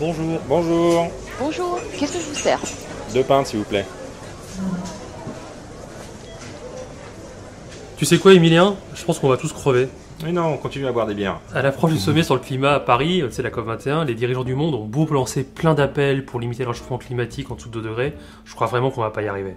Bonjour. Bonjour. Bonjour, qu'est-ce que je vous sers Deux pintes, s'il vous plaît. Tu sais quoi, Emilien? Je pense qu'on va tous crever. Mais non, on continue à boire des bières. À l'approche du sommet sur le climat à Paris, c'est la COP21, les dirigeants du monde ont beau lancer plein d'appels pour limiter le réchauffement climatique en dessous de 2 degrés. Je crois vraiment qu'on va pas y arriver.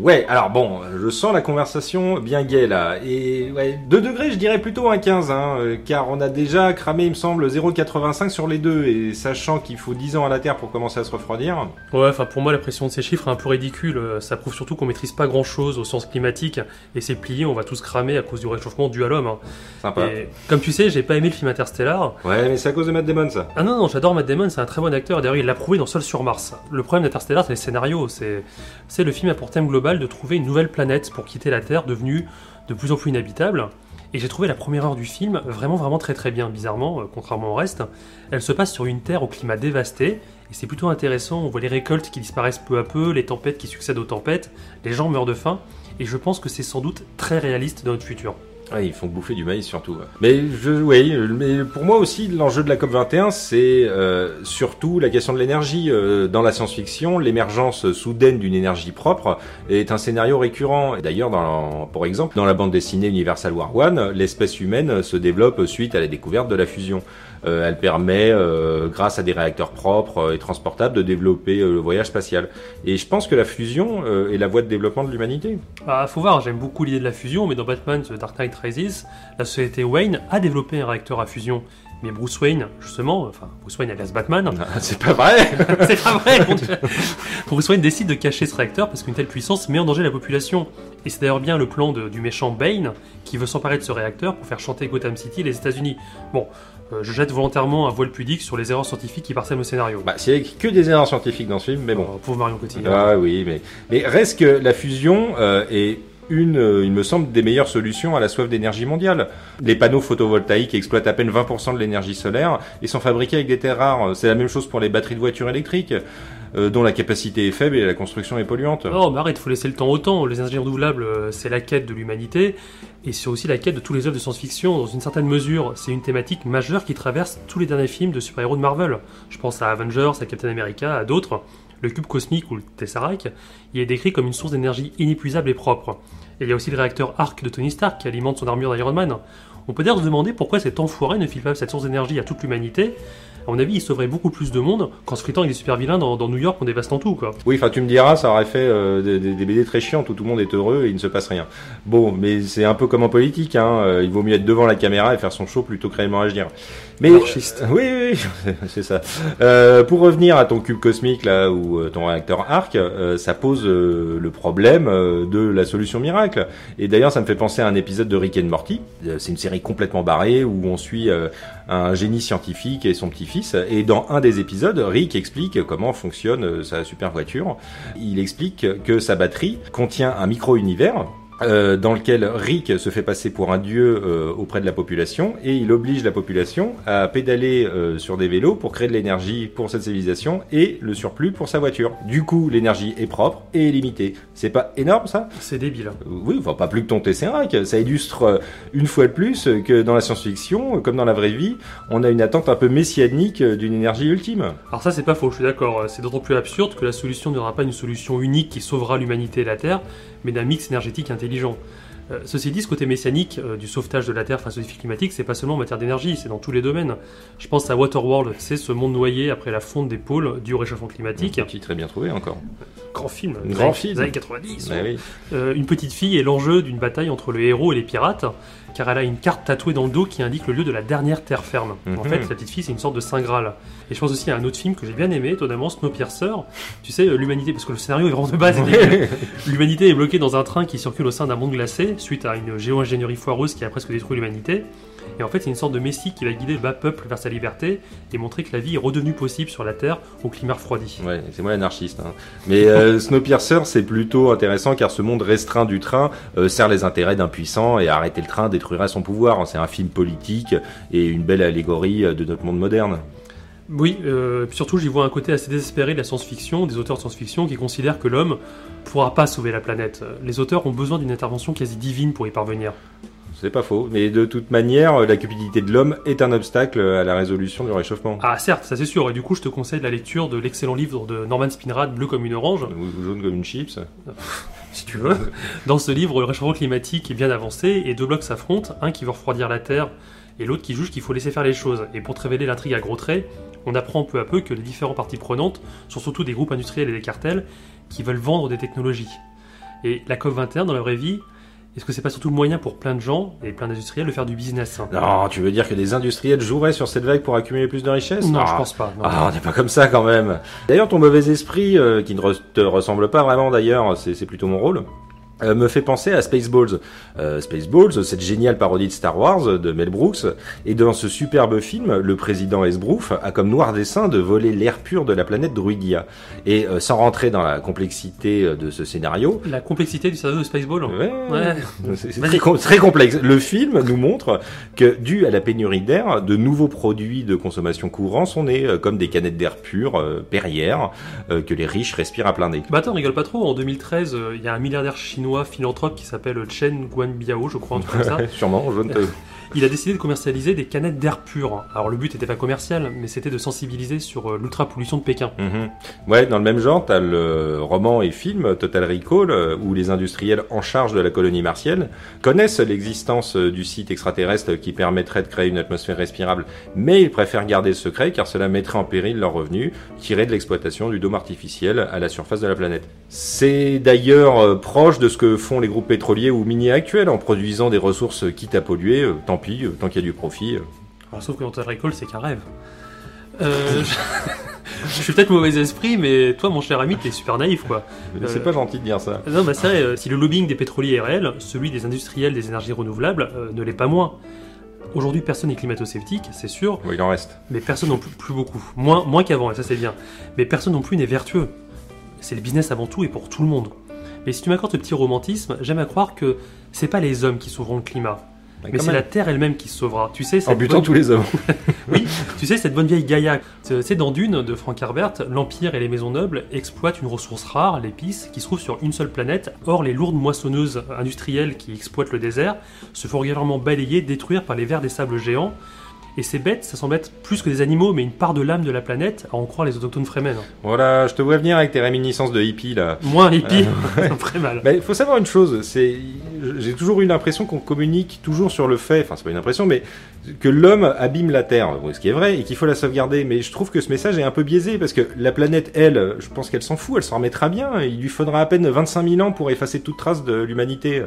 Ouais, alors bon, je sens la conversation bien gaie là. Et ouais, 2 degrés, je dirais plutôt un 15, hein, euh, car on a déjà cramé, il me semble, 0,85 sur les deux. Et sachant qu'il faut 10 ans à la Terre pour commencer à se refroidir. Ouais, enfin pour moi, la pression de ces chiffres est un peu ridicule. Ça prouve surtout qu'on maîtrise pas grand chose aux sciences climatiques. Et c'est plié, on va tous cramer à cause du réchauffement dû à l'homme. hein. Sympa. Et comme tu sais, j'ai pas aimé le film Interstellar. Ouais, mais c'est à cause de Matt Damon ça. Ah non, non, j'adore Matt Damon, c'est un très bon acteur. D'ailleurs, il l'a prouvé dans Seul sur Mars. Le problème d'Interstellar, c'est les scénarios. C'est, c'est le film a pour thème global de trouver une nouvelle planète pour quitter la Terre, devenue de plus en plus inhabitable. Et j'ai trouvé la première heure du film vraiment, vraiment très très bien, bizarrement, euh, contrairement au reste. Elle se passe sur une Terre au climat dévasté, et c'est plutôt intéressant. On voit les récoltes qui disparaissent peu à peu, les tempêtes qui succèdent aux tempêtes, les gens meurent de faim, et je pense que c'est sans doute très réaliste dans notre futur. Ouais, ils font bouffer du maïs surtout. Mais je, oui, mais pour moi aussi, l'enjeu de la COP 21, c'est euh, surtout la question de l'énergie. Euh, dans la science-fiction, l'émergence soudaine d'une énergie propre est un scénario récurrent. D'ailleurs, dans, pour exemple, dans la bande dessinée Universal War One, l'espèce humaine se développe suite à la découverte de la fusion. Euh, elle permet, euh, grâce à des réacteurs propres euh, et transportables, de développer le voyage spatial. Et je pense que la fusion est la voie de développement de l'humanité. Bah, faut voir, j'aime beaucoup l'idée de la fusion, mais dans Batman The Dark Knight Rises, la société Wayne a développé un réacteur à fusion. Mais Bruce Wayne, justement, enfin, Bruce Wayne alias Batman, Ah, c'est pas vrai c'est pas vrai. Bruce Wayne décide de cacher ce réacteur parce qu'une telle puissance met en danger la population. Et c'est d'ailleurs bien le plan de- du méchant Bane qui veut s'emparer de ce réacteur pour faire chanter Gotham City et les États-Unis. Bon, euh, je jette volontairement un voile pudique sur les erreurs scientifiques qui parsèment le scénario. Bah, avait que des erreurs scientifiques dans ce film, mais bon. Oh, pauvre Marion Cotillard. Ah oui, mais, mais reste que la fusion euh, est une, euh, il me semble, des meilleures solutions à la soif d'énergie mondiale. Les panneaux photovoltaïques exploitent à peine 20% de l'énergie solaire et sont fabriqués avec des terres rares. C'est la même chose pour les batteries de voitures électriques, euh, dont la capacité est faible et la construction est polluante. Oh, mais arrête, faut laisser le temps au temps. Les énergies renouvelables, euh, c'est la quête de l'humanité, et c'est aussi la quête de tous les œuvres de science-fiction. Dans une certaine mesure, c'est une thématique majeure qui traverse tous les derniers films de super-héros de Marvel. Je pense à Avengers, à Captain America, à d'autres. Le cube cosmique ou le Tesseract, il est décrit comme une source d'énergie inépuisable et propre. Et il y a aussi le réacteur Arc de Tony Stark qui alimente son armure d'Iron Man. On peut d'ailleurs se demander pourquoi cet enfoiré ne file pas cette source d'énergie à toute l'humanité. À mon avis, il sauverait beaucoup plus de monde qu'en se fritant avec des super vilains dans, dans New York en dévastant tout, quoi. Oui, enfin tu me diras, ça aurait fait euh, des, BD très chiantes où tout le monde est heureux et il ne se passe rien. Bon, mais c'est un peu comme en politique, hein. euh, il vaut mieux être devant la caméra et faire son show plutôt que réellement agir. Mais Anarchiste. euh, oui, oui, oui, c'est ça. Euh, pour revenir à ton cube cosmique là ou euh, ton réacteur arc, euh, ça pose euh, le problème euh, de la solution miracle. Et d'ailleurs, ça me fait penser à un épisode de Rick and Morty. Euh, c'est une série complètement barrée où on suit euh, un génie scientifique et son Et dans un des épisodes, Rick explique comment fonctionne euh, sa super voiture. Il explique que sa batterie contient un micro-univers euh, dans lequel Rick se fait passer pour un dieu euh, auprès de la population et il oblige la population à pédaler euh, sur des vélos pour créer de l'énergie pour cette civilisation et le surplus pour sa voiture. Du coup, l'énergie est propre et limitée. C'est pas énorme ça? C'est débile. oui, enfin pas plus que ton Tesseract. Ça illustre une fois de plus que dans la science-fiction, comme dans la vraie vie, on a une attente un peu messianique d'une énergie ultime. Alors ça c'est pas faux, je suis d'accord. C'est d'autant plus absurde que la solution n'aura pas une solution unique qui sauvera l'humanité et la Terre, mais d'un mix énergétique intelligent intelligent. Euh, ceci dit, ce côté messianique euh, du sauvetage de la Terre face aux défis climatiques, c'est pas seulement en matière d'énergie, c'est dans tous les domaines. Je pense à Waterworld, c'est ce monde noyé après la fonte des pôles du réchauffement climatique. Petit très bien trouvé encore. Grand film, Grand film. des années 90. Ouais, oui. Euh, une petite fille est l'enjeu d'une bataille entre le héros et les pirates, car elle a une carte tatouée dans le dos qui indique le lieu de la dernière terre ferme. En Mhm. fait, la petite fille, c'est une sorte de Saint Graal. Et je pense aussi à un autre film que j'ai bien aimé, étonnamment, Snowpiercer. Tu sais, l'humanité, parce que le scénario est vraiment de base. l'humanité est bloquée dans un train qui circule au sein d'un monde glacé, suite à une géo-ingénierie foireuse qui a presque détruit l'humanité. Et en fait, c'est une sorte de messie qui va guider le bas peuple vers sa liberté et montrer que la vie est redevenue possible sur la Terre au climat refroidi. Ouais, c'est moi l'anarchiste. hein. Mais euh, Snowpiercer, c'est plutôt intéressant car ce monde restreint du train euh, sert les intérêts d'un puissant et arrêter le train détruirait son pouvoir. C'est un film politique et une belle allégorie euh, de notre monde moderne. Oui, euh, puis surtout j'y vois un côté assez désespéré de la science-fiction, des auteurs de science-fiction qui considèrent que l'homme pourra pas sauver la planète. Les auteurs ont besoin d'une intervention quasi divine pour y parvenir. c'est pas faux. Mais de toute manière, la cupidité de l'homme est un obstacle à la résolution du réchauffement. Ah certes, ça c'est sûr, et du coup je te conseille la lecture de l'excellent livre de Norman Spinrad, Bleu comme une orange, Ou jaune comme une chips. si tu veux. Dans ce livre, le réchauffement climatique est bien avancé, et deux blocs s'affrontent, un qui veut refroidir la Terre, et l'autre qui juge qu'il faut laisser faire les choses. Et pour te révéler l'intrigue à gros traits, on apprend peu à peu que les différentes parties prenantes sont surtout des groupes industriels et des cartels qui veulent vendre des technologies. Et la COP21, dans la vraie vie, est-ce que c'est pas surtout le moyen pour plein de gens et plein d'industriels de faire du business hein? Non, tu veux dire que des industriels joueraient sur cette vague pour accumuler plus de richesses? Non, Ah. je pense pas. non. Ah, on n'est pas comme ça quand même. D'ailleurs, ton mauvais esprit, euh, qui ne te ressemble pas vraiment d'ailleurs, c'est plutôt mon rôle, euh, me fait penser à Spaceballs. Euh, Spaceballs, cette géniale parodie de Star Wars de Mel Brooks, et dans ce superbe film, le président Esbrouf a comme noir dessein de voler l'air pur de la planète Druidia. Et euh, sans rentrer dans la complexité euh, de ce scénario, La complexité du cerveau de Spaceball Ouais. Ouais. C'est très, com- très complexe. Le film nous montre que, dû à la pénurie d'air, de nouveaux produits de consommation courants sont nés, euh, comme des canettes d'air pur, euh, Perrier, euh, que les riches respirent à plein nez. Bah attends, rigole pas trop. En 2013, euh, il y a un milliardaire chinois philanthrope qui s'appelle Chen Guanbiao, je crois, un truc comme ça. Sûrement, te- Il a décidé de commercialiser des canettes d'air pur. Alors le but n'était pas commercial, mais c'était de sensibiliser sur euh, l'ultra-pollution de Pékin. Mhm. Ouais, dans le même genre, t'as le roman et film Total Recall, euh, où les industriels en charge de la colonie martienne connaissent l'existence euh, du site extraterrestre qui permettrait de créer une atmosphère respirable, mais ils préfèrent garder le secret car cela mettrait en péril leurs revenus tirés de l'exploitation du dôme artificiel à la surface de la planète. C'est d'ailleurs proche de ce que font les groupes pétroliers ou miniers actuels en produisant des ressources quitte à polluer, tant pis, euh, tant qu'il y a du profit. euh. Alors, sauf que dans Total Recall, c'est qu'un rêve. Euh, je... je suis peut-être mauvais esprit, mais toi, mon cher ami, t'es super naïf, quoi. C'est pas gentil de dire ça. Non, bah c'est vrai, si le lobbying des pétroliers est réel, celui des industriels des énergies renouvelables euh, ne l'est pas moins. Aujourd'hui, personne n'est climato-sceptique, c'est sûr, Bon, il en reste. mais personne non plus, plus beaucoup. Moins, moins qu'avant, et ça c'est bien. Mais personne non plus n'est vertueux. C'est le business avant tout et pour tout le monde. Mais si tu m'accordes ce petit romantisme, j'aime à croire que c'est pas les hommes qui sauveront le climat, mais Quand c'est la Terre elle-même qui se sauvera. Tu sais, En butant bonne- tous les hommes. oui, tu sais, cette bonne vieille Gaïa. Sais, dans Dune de Frank Herbert, l'Empire et les maisons nobles exploitent une ressource rare, l'épice, qui se trouve sur une seule planète. Or, les lourdes moissonneuses industrielles qui exploitent le désert se font régulièrement balayer, détruire par les vers des sables géants. Et ces bêtes, ça semble être plus que des animaux, mais une part de l'âme de la planète, à en croire les autochtones Fremen. Voilà, je te vois venir avec tes réminiscences de hippie là. Moins hippie, ça me ferait mal. Mais il faut savoir une chose, c'est j'ai toujours eu l'impression qu'on communique toujours sur le fait, enfin c'est pas une impression, mais que l'homme abîme la Terre, ce qui est vrai, et qu'il faut la sauvegarder. Mais je trouve que ce message est un peu biaisé parce que la planète, elle, je pense qu'elle s'en fout, elle s'en remettra bien. Il lui faudra à peine 25 000 ans pour effacer toute trace de l'humanité.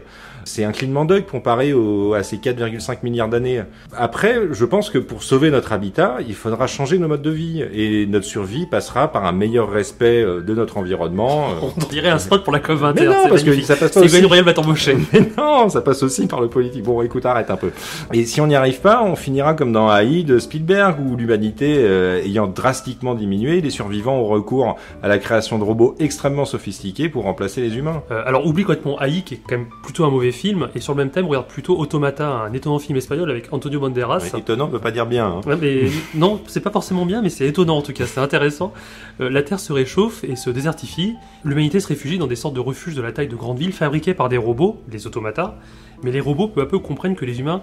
C'est un clignement d'œil comparé au, à ces 4,5 milliards d'années. Après, je pense que pour sauver notre habitat, il faudra changer nos modes de vie et notre survie passera par un meilleur respect euh, de notre environnement. euh, On dirait un spot pour la COP21. mais non, parce que ça passe pas aussi. Va t'embaucher. Mais non, ça passe aussi par le politique. Bon, écoute, arrête un peu. Et si on n'y arrive pas, on finira comme dans AI de Spielberg, où l'humanité euh, ayant drastiquement diminué, les survivants ont recours à la création de robots extrêmement sophistiqués pour remplacer les humains. Euh, alors oublie complètement AI, qui est quand même plutôt un mauvais film, et sur le même thème, regarde plutôt Automata, un étonnant film espagnol avec Antonio Banderas. Mais étonnant veut pas dire bien. Hein. Mais non, c'est pas forcément bien, mais c'est étonnant en tout cas, c'est intéressant. Euh, la Terre se réchauffe et se désertifie. L'humanité se réfugie dans des sortes de refuges de la taille de grandes villes fabriqués par des robots, des automatas. Mais les robots peu à peu comprennent que les humains,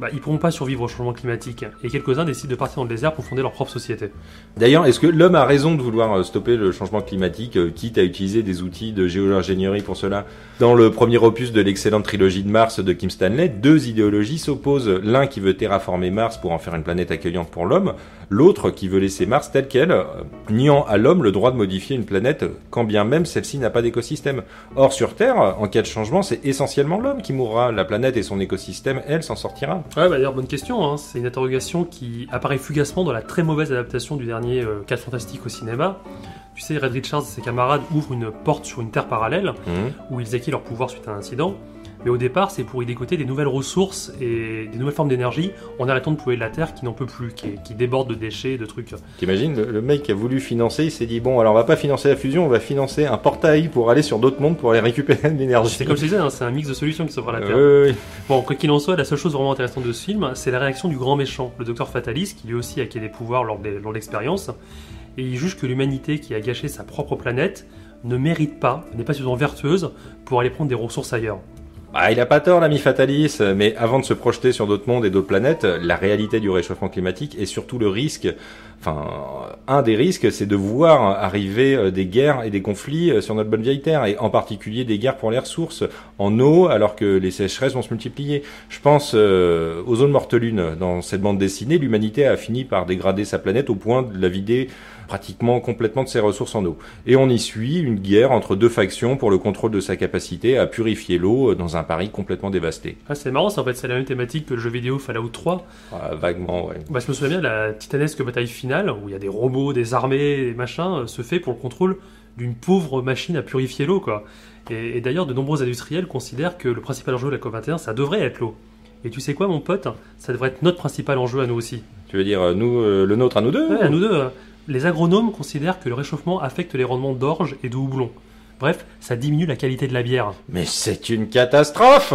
bah, ils pourront pas survivre au changement climatique. Et quelques-uns décident de partir dans le désert pour fonder leur propre société. D'ailleurs, est-ce que l'homme a raison de vouloir euh, stopper le changement climatique, euh, quitte à utiliser des outils de géo-ingénierie pour cela? Dans le premier opus de l'excellente trilogie de Mars de Kim Stanley, deux idéologies s'opposent. L'un qui veut terraformer Mars pour en faire une planète accueillante pour l'homme, l'autre qui veut laisser Mars telle qu'elle, euh, niant à l'homme le droit de modifier une planète, quand bien même celle-ci n'a pas d'écosystème. Or, sur Terre, en cas de changement, c'est essentiellement l'homme qui mourra. La planète et son écosystème, elle, s'en sortira. Ouais, bah d'ailleurs, bonne question. Hein. C'est une interrogation qui apparaît fugacement dans la très mauvaise adaptation du dernier euh, 4 Fantastiques au cinéma. Tu sais, Red Richards et ses camarades ouvrent une porte sur une Terre parallèle Mhm. où ils acquièrent leur pouvoir suite à un incident. Mais au départ, c'est pour y décoter des nouvelles ressources et des nouvelles formes d'énergie en arrêtant de polluer la Terre qui n'en peut plus, qui, déborde de déchets, de trucs. T'imagines, le, le mec qui a voulu financer, il s'est dit bon, alors on va pas financer la fusion, on va financer un portail pour aller sur d'autres mondes pour aller récupérer de l'énergie. C'est comme je disais, hein, c'est un mix de solutions qui s'ouvre à la Terre. Euh, oui, oui. Bon, quoi qu'il en soit, la seule chose vraiment intéressante de ce film, c'est la réaction du grand méchant, le docteur Fatalis, qui lui aussi a acquis des pouvoirs lors de lors de l'expérience. Et il juge que l'humanité qui a gâché sa propre planète ne mérite pas, n'est pas suffisamment vertueuse pour aller prendre des ressources ailleurs. Bah, il a pas tort, l'ami Fatalis, mais avant de se projeter sur d'autres mondes et d'autres planètes, la réalité du réchauffement climatique et surtout le risque, enfin, un des risques, c'est de voir arriver euh, des guerres et des conflits euh, sur notre bonne vieille Terre, et en particulier des guerres pour les ressources en eau, alors que les sécheresses vont se multiplier. Je pense euh, aux zones mortes-lune. Dans cette bande dessinée, l'humanité a fini par dégrader sa planète au point de la vider pratiquement complètement de ses ressources en eau. Et on y suit une guerre entre deux factions pour le contrôle de sa capacité à purifier l'eau dans un Paris complètement dévasté. Ah, c'est marrant, ça, en fait, c'est la même thématique que le jeu vidéo Fallout 3. Ah, vaguement, ouais. Bah, je me souviens bien, la titanesque bataille finale, où il y a des robots, des armées, des machins, euh, se fait pour le contrôle d'une pauvre machine à purifier l'eau, quoi. Et, et d'ailleurs, de nombreux industriels considèrent que le principal enjeu de la COP21, ça devrait être l'eau. Et tu sais quoi, mon pote? Ça devrait être notre principal enjeu à nous aussi. Tu veux dire, euh, nous, euh, le nôtre à nous deux Ouais, à nous deux. Les agronomes considèrent que le réchauffement affecte les rendements d'orge et de houblon. Bref, ça diminue la qualité de la bière. Mais c'est une catastrophe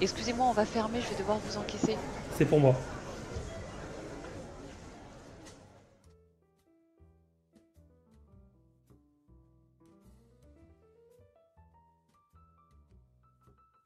Excusez-moi, on va fermer, je vais devoir vous encaisser. C'est pour moi.